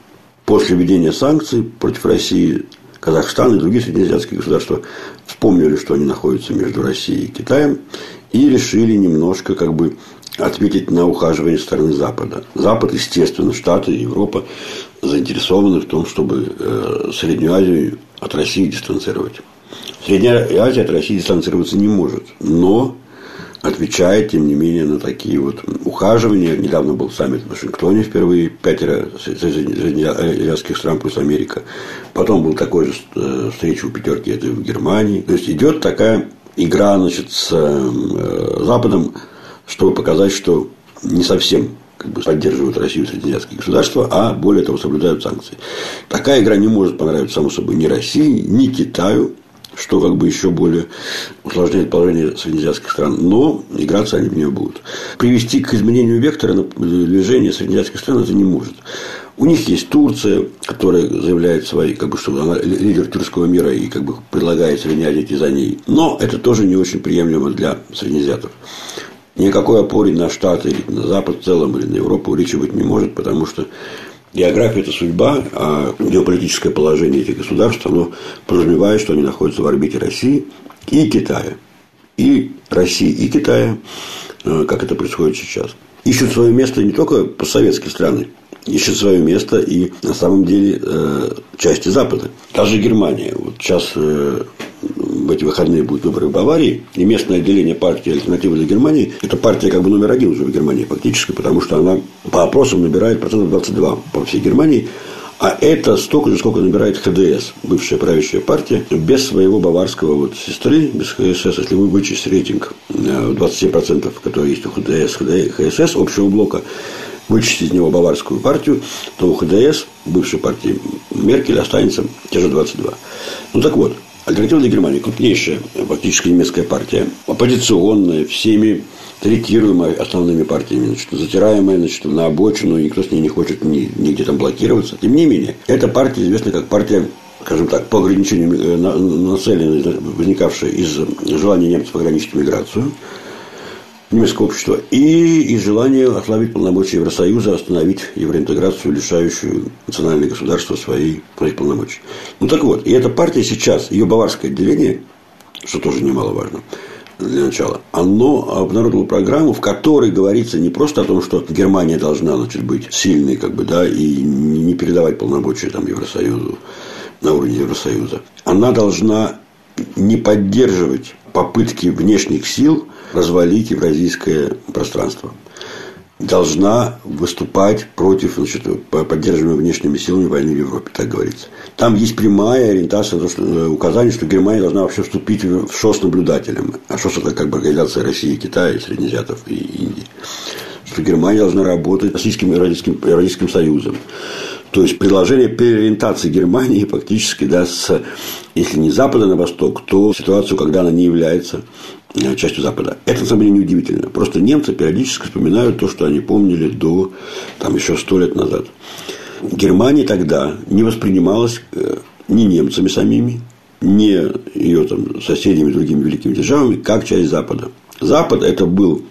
Speaker 5: После введения санкций против России Казахстан и другие среднеазиатские государства вспомнили, что они находятся между Россией и Китаем, и решили немножко как бы ответить на ухаживание стороны Запада. Запад, естественно, Штаты, Европа заинтересованы в том, чтобы э, Среднюю Азию от России дистанцировать. Средняя Азия от России дистанцироваться не может, но отвечает, тем не менее, на такие вот ухаживания. Недавно был саммит в Вашингтоне впервые, пятеро среднеазиатских стран плюс Америка. Потом был такой же э, встреча у пятерки, это в Германии. То есть, идет такая игра значит, с э, Западом чтобы показать, что не совсем как бы поддерживают Россию среднеазиатские государства, а более того соблюдают санкции. Такая игра не может понравиться, само собой, ни России, ни Китаю, что как бы еще более усложняет положение среднеазиатских стран, но играться они в нее будут. Привести к изменению вектора движения среднеазиатских стран это не может. У них есть Турция, которая заявляет свои, как бы, что она лидер тюркского мира и как бы предлагает Средней идти за ней. Но это тоже не очень приемлемо для среднеазиатов никакой опоры на Штаты или на Запад в целом, или на Европу речи быть не может, потому что География – это судьба, а геополитическое положение этих государств, оно подразумевает, что они находятся в орбите России и Китая. И России, и Китая, э, как это происходит сейчас. Ищут свое место не только постсоветские страны, ищет свое место и на самом деле э, части Запада. Даже Германия. Вот сейчас э, в эти выходные будут выборы в Баварии, и местное отделение партии «Альтернатива для Германии» – это партия как бы номер один уже в Германии фактически, потому что она по опросам набирает процентов 22 по всей Германии, а это столько же, сколько набирает ХДС, бывшая правящая партия, без своего баварского вот сестры, без ХСС, если вы вычесть рейтинг 27%, э, который есть у ХДС, ХСС общего блока, вычесть из него баварскую партию, то у ХДС, бывшей партии Меркель, останется те же 22. Ну так вот, Альтернатива для Германии крупнейшая фактически немецкая партия, оппозиционная, всеми третируемая основными партиями, значит, затираемая значит, на обочину, никто с ней не хочет ни, нигде там блокироваться. Тем не менее, эта партия известна как партия скажем так, по ограничению э, нацеленная, возникавшая из желания немцев ограничить миграцию, немецкого общества и из желания ослабить полномочия Евросоюза, остановить евроинтеграцию, лишающую национальные государства своей, своих полномочий. Ну так вот, и эта партия сейчас, ее баварское отделение, что тоже немаловажно, для начала, оно обнародовало программу, в которой говорится не просто о том, что Германия должна значит, быть сильной, как бы, да, и не передавать полномочия там, Евросоюзу на уровне Евросоюза. Она должна не поддерживать попытки внешних сил развалить евразийское пространство. Должна выступать против значит, поддерживаемой внешними силами войны в Европе, так говорится. Там есть прямая ориентация, э, указание, что Германия должна вообще вступить в ШОС наблюдателем. А ШОС это как бы организация России, Китая, Среднеазиатов и Индии. Что Германия должна работать с Российским, Российским, Российским Союзом. То есть предложение переориентации Германии фактически да, с, если не запада на восток, то ситуацию, когда она не является частью Запада. Это, на самом деле, неудивительно. Просто немцы периодически вспоминают то, что они помнили до там, еще сто лет назад. Германия тогда не воспринималась э, ни немцами самими, ни ее там, соседями, другими великими державами, как часть Запада. Запад – это был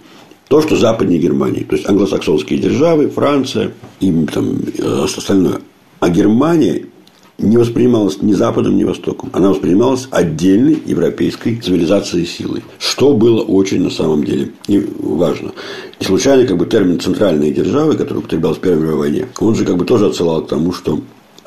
Speaker 5: то, что западнее Германии. То есть англосаксонские державы, Франция и там, э, остальное. А Германия не воспринималась ни Западом, ни Востоком. Она воспринималась отдельной европейской цивилизацией силой. Что было очень на самом деле и важно. И случайно как бы термин «центральные державы», который употреблялся в Первой мировой войне, он же как бы тоже отсылал к тому, что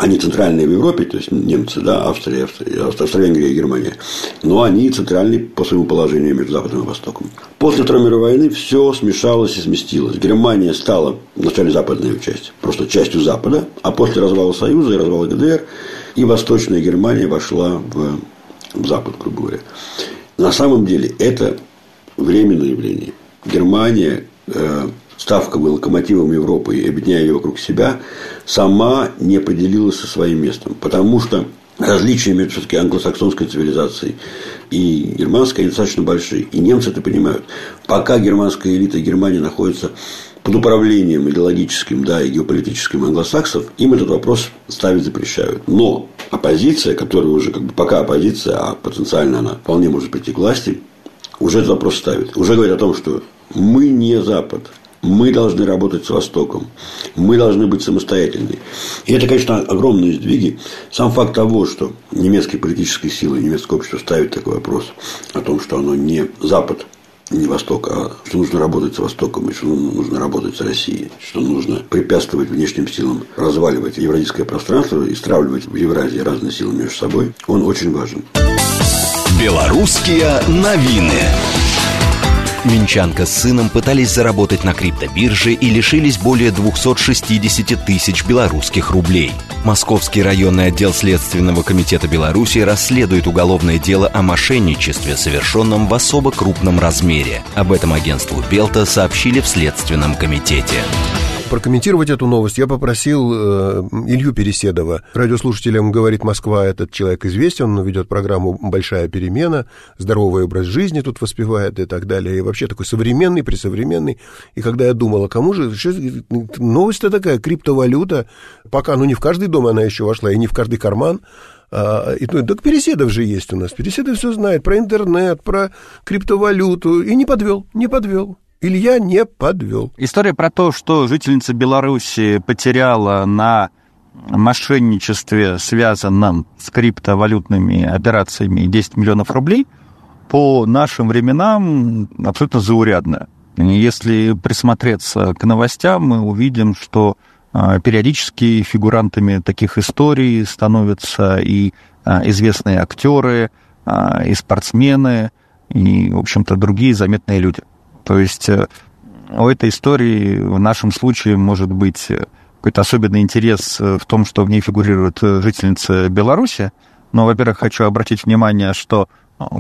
Speaker 5: они центральные в Европе, то есть немцы, да, Австрия, Австрия, Австро-Венгрия и Германия, но они центральные по своему положению между Западом и Востоком. После Второй мировой войны все смешалось и сместилось. Германия стала вначале западной частью, просто частью Запада, а после развала Союза и развала ГДР и Восточная Германия вошла в, в Запад, грубо говоря. На самом деле это временное явление. Германия э, ставка была локомотивом Европы и объединяя ее вокруг себя, сама не поделилась со своим местом. Потому что различия между все-таки англосаксонской цивилизацией и германской достаточно большие. И немцы это понимают. Пока германская элита Германии находится под управлением идеологическим да, и геополитическим англосаксов, им этот вопрос ставить запрещают. Но оппозиция, которая уже как бы пока оппозиция, а потенциально она вполне может прийти к власти, уже этот вопрос ставит. Уже говорит о том, что мы не Запад, мы должны работать с Востоком. Мы должны быть самостоятельны. И это, конечно, огромные сдвиги. Сам факт того, что немецкие политические силы, немецкое общество ставит такой вопрос о том, что оно не Запад, не Восток, а что нужно работать с Востоком, и что нужно работать с Россией, что нужно препятствовать внешним силам разваливать евразийское пространство и стравливать в Евразии разные силы между собой, он очень важен.
Speaker 1: Белорусские новины. Минчанка с сыном пытались заработать на криптобирже и лишились более 260 тысяч белорусских рублей. Московский районный отдел Следственного комитета Беларуси расследует уголовное дело о мошенничестве, совершенном в особо крупном размере. Об этом агентству Белта сообщили в Следственном комитете
Speaker 2: прокомментировать эту новость я попросил э, Илью Переседова. Радиослушателям «Говорит Москва» этот человек известен, он ведет программу «Большая перемена», здоровый образ жизни тут воспевает и так далее. И вообще такой современный, присовременный. И когда я думал, а кому же... Новость-то такая, криптовалюта. Пока, ну, не в каждый дом она еще вошла, и не в каждый карман. А, и, ну, так Переседов же есть у нас. Переседов все знает про интернет, про криптовалюту. И не подвел, не подвел. Илья не подвел.
Speaker 6: История про то, что жительница Беларуси потеряла на мошенничестве, связанном с криптовалютными операциями 10 миллионов рублей, по нашим временам абсолютно заурядная. Если присмотреться к новостям, мы увидим, что а, периодически фигурантами таких историй становятся и а, известные актеры, а, и спортсмены, и, в общем-то, другие заметные люди. То есть э, у этой истории в нашем случае может быть э, какой-то особенный интерес э, в том, что в ней фигурирует жительница Беларуси. Но, во-первых, хочу обратить внимание, что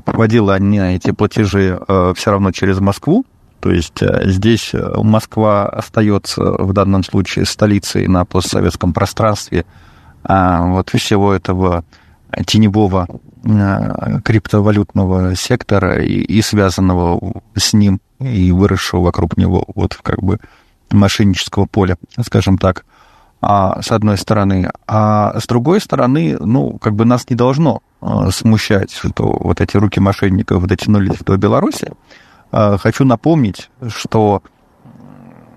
Speaker 6: проводила они эти платежи все равно через Москву, то есть здесь Москва остается в данном случае столицей на постсоветском пространстве. А вот всего этого теневого криптовалютного сектора и, и связанного с ним и выросшего вокруг него вот как бы мошеннического поля, скажем так, а, с одной стороны. А с другой стороны, ну, как бы нас не должно смущать, что вот эти руки мошенников дотянулись до Беларуси, а, хочу напомнить, что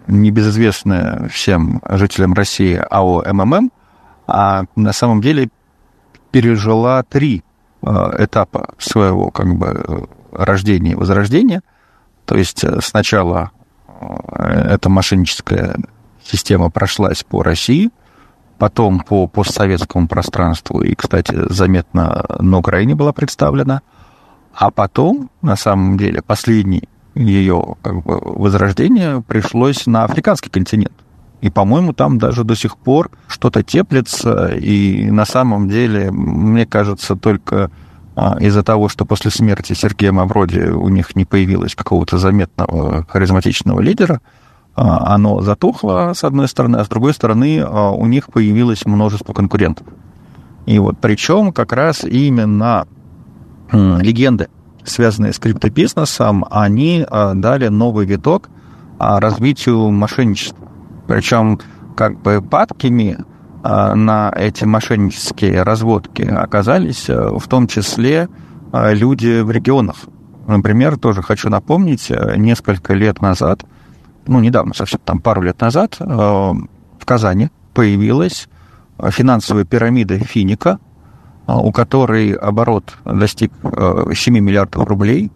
Speaker 6: небезызвестная всем жителям России АО МММ а на самом деле пережила три а, этапа своего как бы рождения и возрождения. То есть э, сначала э, эта мошенническая система прошлась по России, потом по постсоветскому пространству, и, кстати, заметно на Украине была представлена – а потом, на самом деле, последний ее как бы, возрождение пришлось на африканский континент. И, по-моему, там даже до сих пор что-то теплится. И на самом деле, мне кажется, только из-за того, что после смерти Сергея Мавроди у них не появилось какого-то заметного харизматичного лидера, а, оно затухло, с одной стороны, а с другой стороны, а, у них появилось множество конкурентов. И вот причем как раз именно легенды, связанные с криптобизнесом, они а, дали новый виток а, развитию мошенничества. Причем как бы падкими а, на эти мошеннические разводки оказались в том числе люди в регионах. Например, тоже хочу напомнить, несколько лет назад, ну, недавно, совсем там пару лет назад, в Казани появилась финансовая пирамида Финика, у которой оборот достиг 7 э, миллиардов рублей,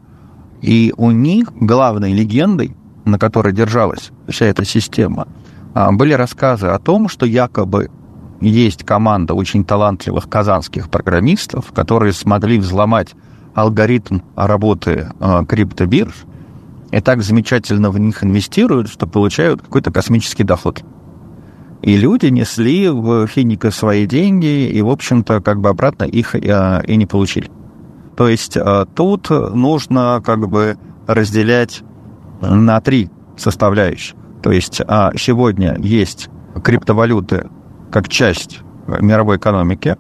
Speaker 6: и у них главной легендой, на которой держалась вся эта система, были рассказы о том, что якобы есть команда очень талантливых казанских программистов, которые смогли взломать алгоритм работы э, криптобирж, и так замечательно в них инвестируют, что получают какой-то космический доход. И люди несли в Финика свои деньги, и, в общем-то, как бы обратно их э, и не получили. То есть э, тут нужно как бы разделять на три составляющих. То есть а, сегодня есть криптовалюты как часть мировой экономики,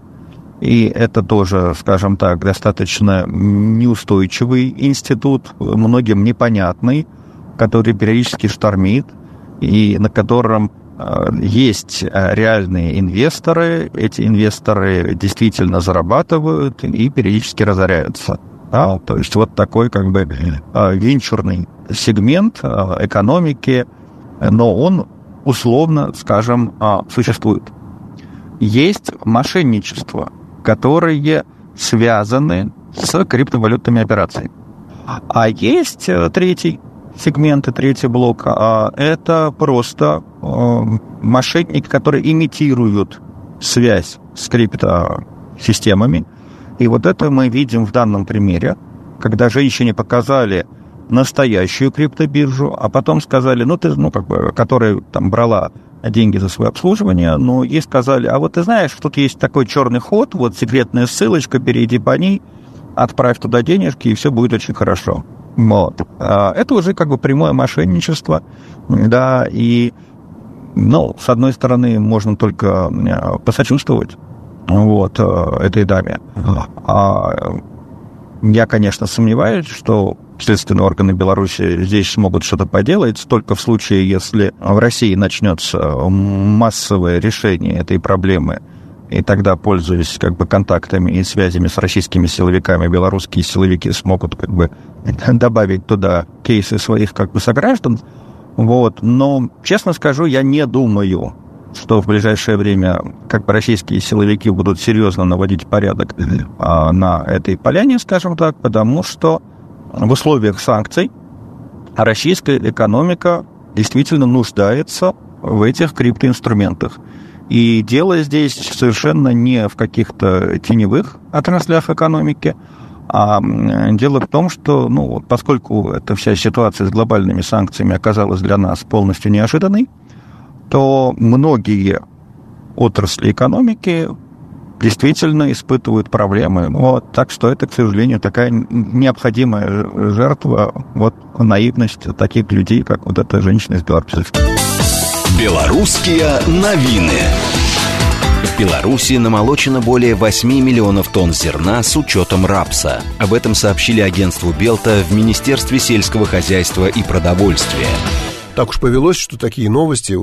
Speaker 6: и это тоже, скажем так, достаточно неустойчивый институт, многим непонятный, который периодически штормит, и на котором Э, есть э, реальные инвесторы, эти инвесторы действительно зарабатывают и периодически разоряются. Да? То есть вот такой как бы э, венчурный сегмент экономики, но он условно, скажем, существует. Есть мошенничество, которые связаны с криптовалютными операциями. А есть третий сегменты, третий блок, а это просто э, мошенники, которые имитируют связь с криптосистемами. И вот это мы видим в данном примере, когда женщине показали настоящую криптобиржу, а потом сказали, ну, ты, ну, как бы, которая там брала деньги за свое обслуживание, но ей сказали, а вот ты знаешь, тут есть такой черный ход, вот секретная ссылочка, перейди по ней, отправь туда денежки, и все будет очень хорошо. Вот. А это уже как бы прямое мошенничество, да, и, ну, с одной стороны, можно только посочувствовать вот э, этой даме. А я, конечно, сомневаюсь, что следственные органы Беларуси здесь смогут что-то поделать, только в случае, если в России начнется массовое решение этой проблемы и тогда, пользуясь как бы контактами и связями с российскими силовиками, белорусские силовики смогут как бы добавить туда кейсы своих как бы сограждан. Вот. Но, честно скажу, я не думаю, что в ближайшее время как бы российские силовики будут серьезно наводить порядок а, на этой поляне, скажем так, потому что в условиях санкций российская экономика действительно нуждается в этих криптоинструментах. И дело здесь совершенно не в каких-то теневых отраслях экономики, а дело в том, что, ну, поскольку эта вся ситуация с глобальными санкциями оказалась для нас полностью неожиданной, то многие отрасли экономики действительно испытывают проблемы. Вот, так что это, к сожалению, такая необходимая жертва вот наивность таких людей, как вот эта женщина из Беларуси.
Speaker 1: Белорусские новины. В Беларуси намолочено более 8 миллионов тонн зерна с учетом рапса. Об этом сообщили агентству Белта в Министерстве сельского хозяйства и продовольствия.
Speaker 2: Так уж повелось, что такие новости,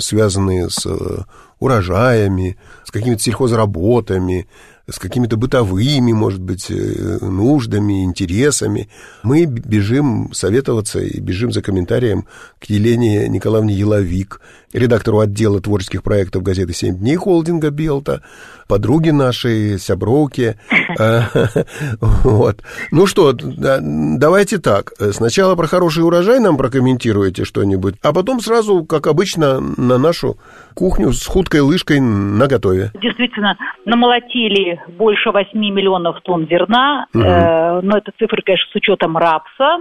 Speaker 2: связанные с э, урожаями, с какими-то сельхозработами, с какими-то бытовыми, может быть, э, нуждами, интересами. Мы бежим советоваться и бежим за комментарием к Елене Николаевне Еловик, редактору отдела творческих проектов газеты «Семь дней» холдинга «Белта», подруги нашей, сябровки. Вот. Ну что, давайте так. Сначала про хороший урожай нам прокомментируете что-нибудь, а потом сразу, как обычно, на нашу кухню с худкой лыжкой на готове.
Speaker 7: Действительно, намолотили больше 8 миллионов тонн зерна, э, но это цифры, конечно, с учетом рапса.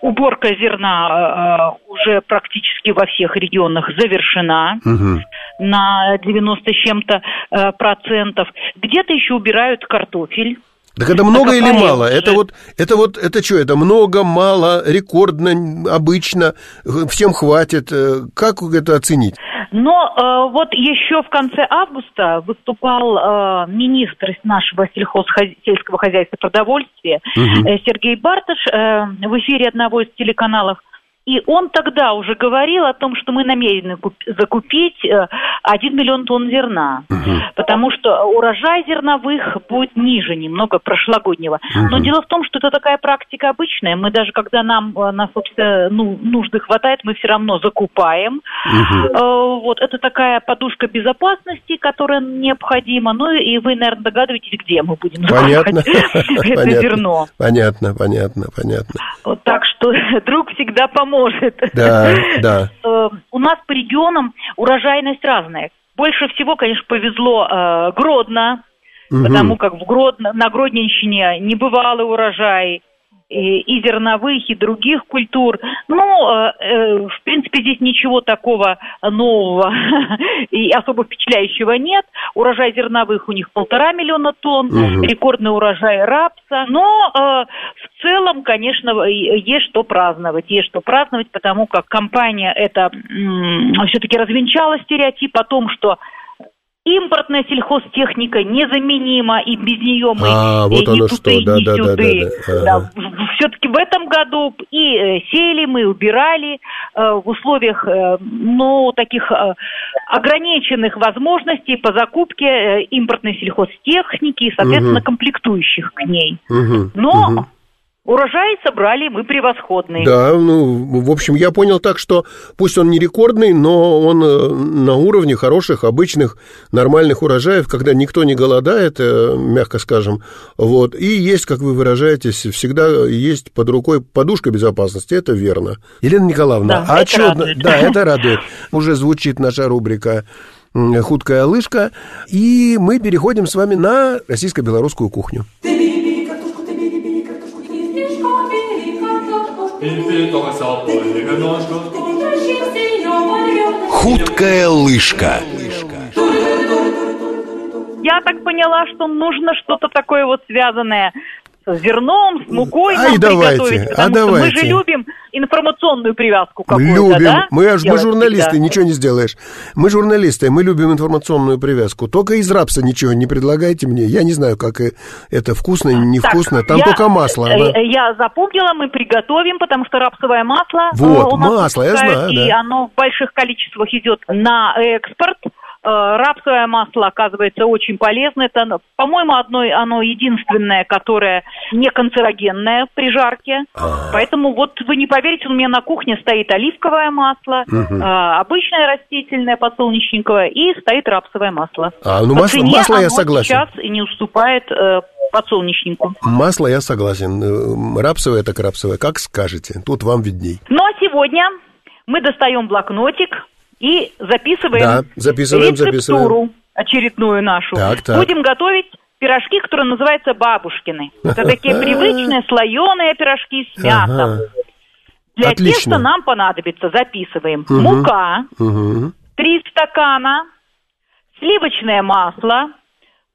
Speaker 7: Уборка зерна э, уже практически во всех регионах завершена угу. на 90 с чем-то э, процентов. Где-то еще убирают картофель.
Speaker 2: Так это много или мало? Это вот, это вот, это что, это много, мало, рекордно, обычно, всем хватит? Э, как это оценить?
Speaker 7: Но э, вот еще в конце августа выступал э, министр нашего сельского хозяйства продовольствия угу. э, Сергей Бартыш э, в эфире одного из телеканалов и он тогда уже говорил о том, что мы намерены закупить 1 э, миллион тонн зерна, угу. потому что урожай зерновых будет ниже немного прошлогоднего. Угу. Но дело в том, что это такая практика обычная. Мы даже, когда нам э, на собственно, ну, нужды хватает, мы все равно закупаем. Угу. Вот, это такая подушка безопасности, которая необходима. Ну и вы, наверное, догадываетесь, где мы будем
Speaker 2: понятно.
Speaker 7: это зерно.
Speaker 2: Понятно, понятно, понятно.
Speaker 7: Вот так что друг всегда поможет может.
Speaker 2: Да, да.
Speaker 7: Э, у нас по регионам урожайность разная. Больше всего, конечно, повезло э, Гродно, угу. потому как в Гродно, на Гродненщине небывалый урожай и, зерновых, и других культур. Ну, э, э, в принципе, здесь ничего такого нового и особо впечатляющего нет. Урожай зерновых у них полтора миллиона тонн, угу. рекордный урожай рапса. Но э, в целом, конечно, есть что праздновать. Есть что праздновать, потому как компания это все-таки развенчала стереотип о том, что Импортная сельхозтехника незаменима, и без нее мы а, вот туды, да, ни да, сюды. Да, да, да. Да. Все-таки в этом году и э, сеяли мы, убирали э, в условиях, э, ну, таких ограниченных возможностей по закупке импортной сельхозтехники и, соответственно, угу. комплектующих к ней. Угу, Но угу. Урожай собрали мы превосходный.
Speaker 2: Да, ну, в общем, я понял так, что пусть он не рекордный, но он э, на уровне хороших, обычных, нормальных урожаев, когда никто не голодает, э, мягко скажем. Вот. И есть, как вы выражаетесь, всегда есть под рукой подушка безопасности, это верно. Елена Николаевна,
Speaker 7: да, а это что... Радует.
Speaker 2: Да, это радует. Уже звучит наша рубрика «Худкая лыжка», и мы переходим с вами на российско-белорусскую кухню.
Speaker 1: Худкая лыжка.
Speaker 7: Я так поняла, что нужно что-то такое вот связанное с зерном, с мукой
Speaker 2: Ай, давайте, а давайте.
Speaker 7: мы же любим информационную привязку какую-то,
Speaker 2: Любим.
Speaker 7: да?
Speaker 2: Мы, аж, мы журналисты, всегда. ничего не сделаешь. Мы журналисты, мы любим информационную привязку. Только из рапса ничего не предлагайте мне. Я не знаю, как это вкусно, невкусно. Там я, только масло.
Speaker 7: Да? Э, я запомнила, мы приготовим, потому что рапсовое масло...
Speaker 2: Э, вот, масло, я знаю,
Speaker 7: И
Speaker 2: да.
Speaker 7: оно в больших количествах идет на экспорт. Э, рапсовое масло оказывается очень полезно. Это, по-моему, одно, оно единственное, которое не канцерогенное при жарке. А-а-а. Поэтому вот вы не поверите, у меня на кухне стоит оливковое масло, угу. обычное растительное подсолнечниковое и стоит рапсовое масло.
Speaker 2: А, ну масло, масло я согласен.
Speaker 7: сейчас не уступает э, подсолнечнику.
Speaker 2: Масло я согласен. Э, рапсовое так рапсовое, как скажете. Тут вам видней.
Speaker 7: Ну а сегодня мы достаем блокнотик и записываем,
Speaker 2: да, записываем
Speaker 7: рецептуру
Speaker 2: записываем.
Speaker 7: очередную нашу.
Speaker 2: Так, так.
Speaker 7: Будем готовить пирожки, которые называются бабушкины. Это такие привычные слоеные пирожки с мясом. Для Отлично. теста нам понадобится, записываем, угу. мука, угу. 3 стакана, сливочное масло,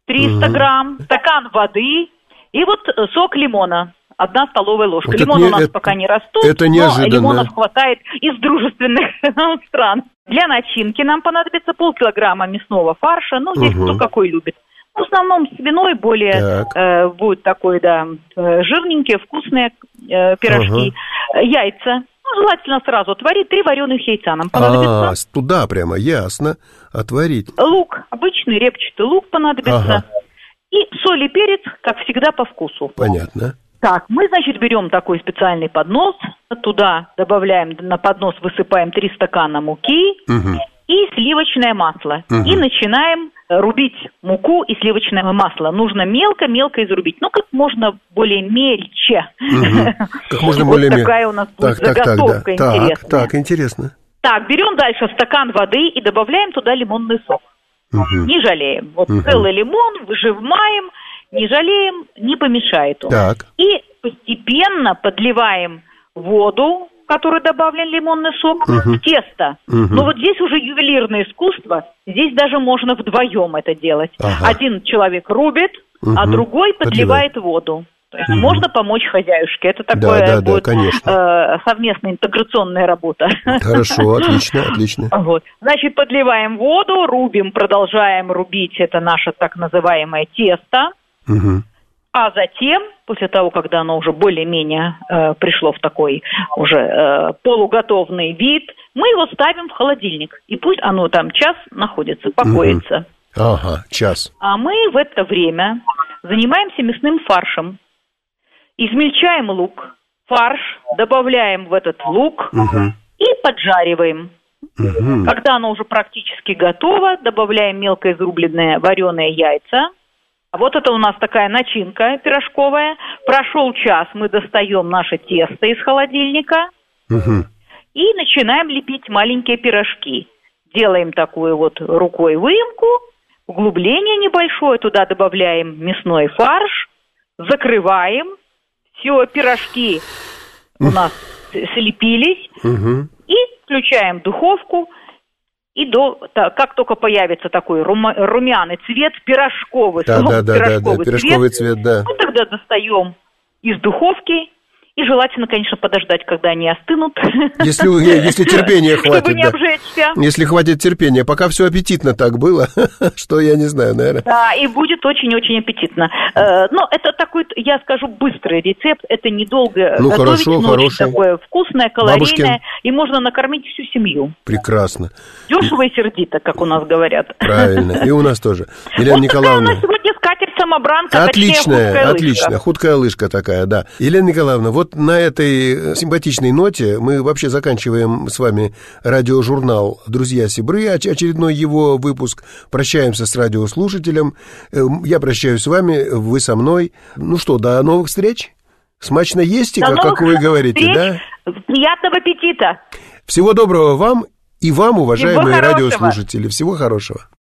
Speaker 7: 300 угу. грамм, стакан воды и вот сок лимона одна столовая ложка. Вот Лимон у нас это, пока не растут,
Speaker 2: это неожиданно.
Speaker 7: но лимонов хватает из дружественных стран. Для начинки нам понадобится полкилограмма мясного фарша, ну, здесь угу. кто какой любит. В основном свиной более э, будет такой, да, э, жирненькие, вкусные э, пирожки. Ага. Яйца. Ну, желательно сразу отварить. Три вареных яйца нам понадобится.
Speaker 2: А, туда прямо, ясно. Отварить.
Speaker 7: Лук, обычный репчатый лук понадобится. Ага. И соль и перец, как всегда, по вкусу.
Speaker 2: Понятно.
Speaker 7: Так, мы, значит, берем такой специальный поднос, туда добавляем, на поднос высыпаем 3 стакана муки угу. и сливочное масло. Угу. И начинаем рубить муку и сливочное масло. Нужно мелко-мелко изрубить. Ну, как можно более мельче.
Speaker 2: Угу. Как можно более
Speaker 7: мельче. такая у нас будет заготовка
Speaker 2: интересная. Так, интересно.
Speaker 7: Так, берем дальше стакан воды и добавляем туда лимонный сок. Не жалеем. Вот целый лимон выжимаем – не жалеем, не помешает он.
Speaker 2: Так.
Speaker 7: И постепенно подливаем воду, в которую добавлен лимонный сок, угу. в тесто. Угу. Но вот здесь уже ювелирное искусство. Здесь даже можно вдвоем это делать. Ага. Один человек рубит, угу. а другой подливает, подливает воду. То есть угу. можно помочь хозяюшке. Это такое да, да, будет да, э, совместная интеграционная работа.
Speaker 2: Хорошо, отлично, отлично.
Speaker 7: Вот. Значит, подливаем воду, рубим, продолжаем рубить это наше так называемое тесто. Угу. А затем, после того, когда оно уже более-менее э, пришло в такой уже э, полуготовный вид, мы его ставим в холодильник. И пусть оно там час находится, покоится.
Speaker 2: Угу. Ага, час.
Speaker 7: А мы в это время занимаемся мясным фаршем. Измельчаем лук, фарш, добавляем в этот лук угу. и поджариваем. Угу. Когда оно уже практически готово, добавляем мелко изрубленные вареные яйца – вот это у нас такая начинка пирожковая. Прошел час, мы достаем наше тесто из холодильника угу. и начинаем лепить маленькие пирожки. Делаем такую вот рукой выемку, углубление небольшое, туда добавляем мясной фарш, закрываем, все, пирожки у нас слепились, угу. и включаем духовку – и до, как только появится такой румяный цвет, пирожковый,
Speaker 2: да, да, да, пирожковый, да, да, пирожковый цвет, цвет, да.
Speaker 7: мы тогда достаем из духовки и желательно, конечно, подождать, когда они остынут.
Speaker 2: Если, если терпения хватит.
Speaker 7: Чтобы не обжечься.
Speaker 2: Если хватит терпения. Пока все аппетитно так было, что я не знаю, наверное.
Speaker 7: Да, и будет очень-очень аппетитно. Э, но это такой, я скажу, быстрый рецепт. Это недолго
Speaker 2: ну, готовить, хорошо, но хороший.
Speaker 7: такое вкусное, калорийное. Бабушкин. И можно накормить всю семью.
Speaker 2: Прекрасно.
Speaker 7: Дешево и сердито, как у нас говорят.
Speaker 2: Правильно. И у нас тоже. Елена вот Николаевна.
Speaker 7: у нас сегодня скатерть-самобранка,
Speaker 2: Отличная, отличная. Худкая лыжка такая, да. Елена Николаевна, вот на этой симпатичной ноте мы вообще заканчиваем с вами радиожурнал «Друзья Сибры», очередной его выпуск. Прощаемся с радиослушателем. Эм, я прощаюсь с вами, вы со мной. Ну что, до новых встреч. Смачно есть, как, как вы говорите, встреч.
Speaker 7: да? Приятного аппетита.
Speaker 2: Всего доброго вам и вам, уважаемые Всего радиослушатели. Всего хорошего.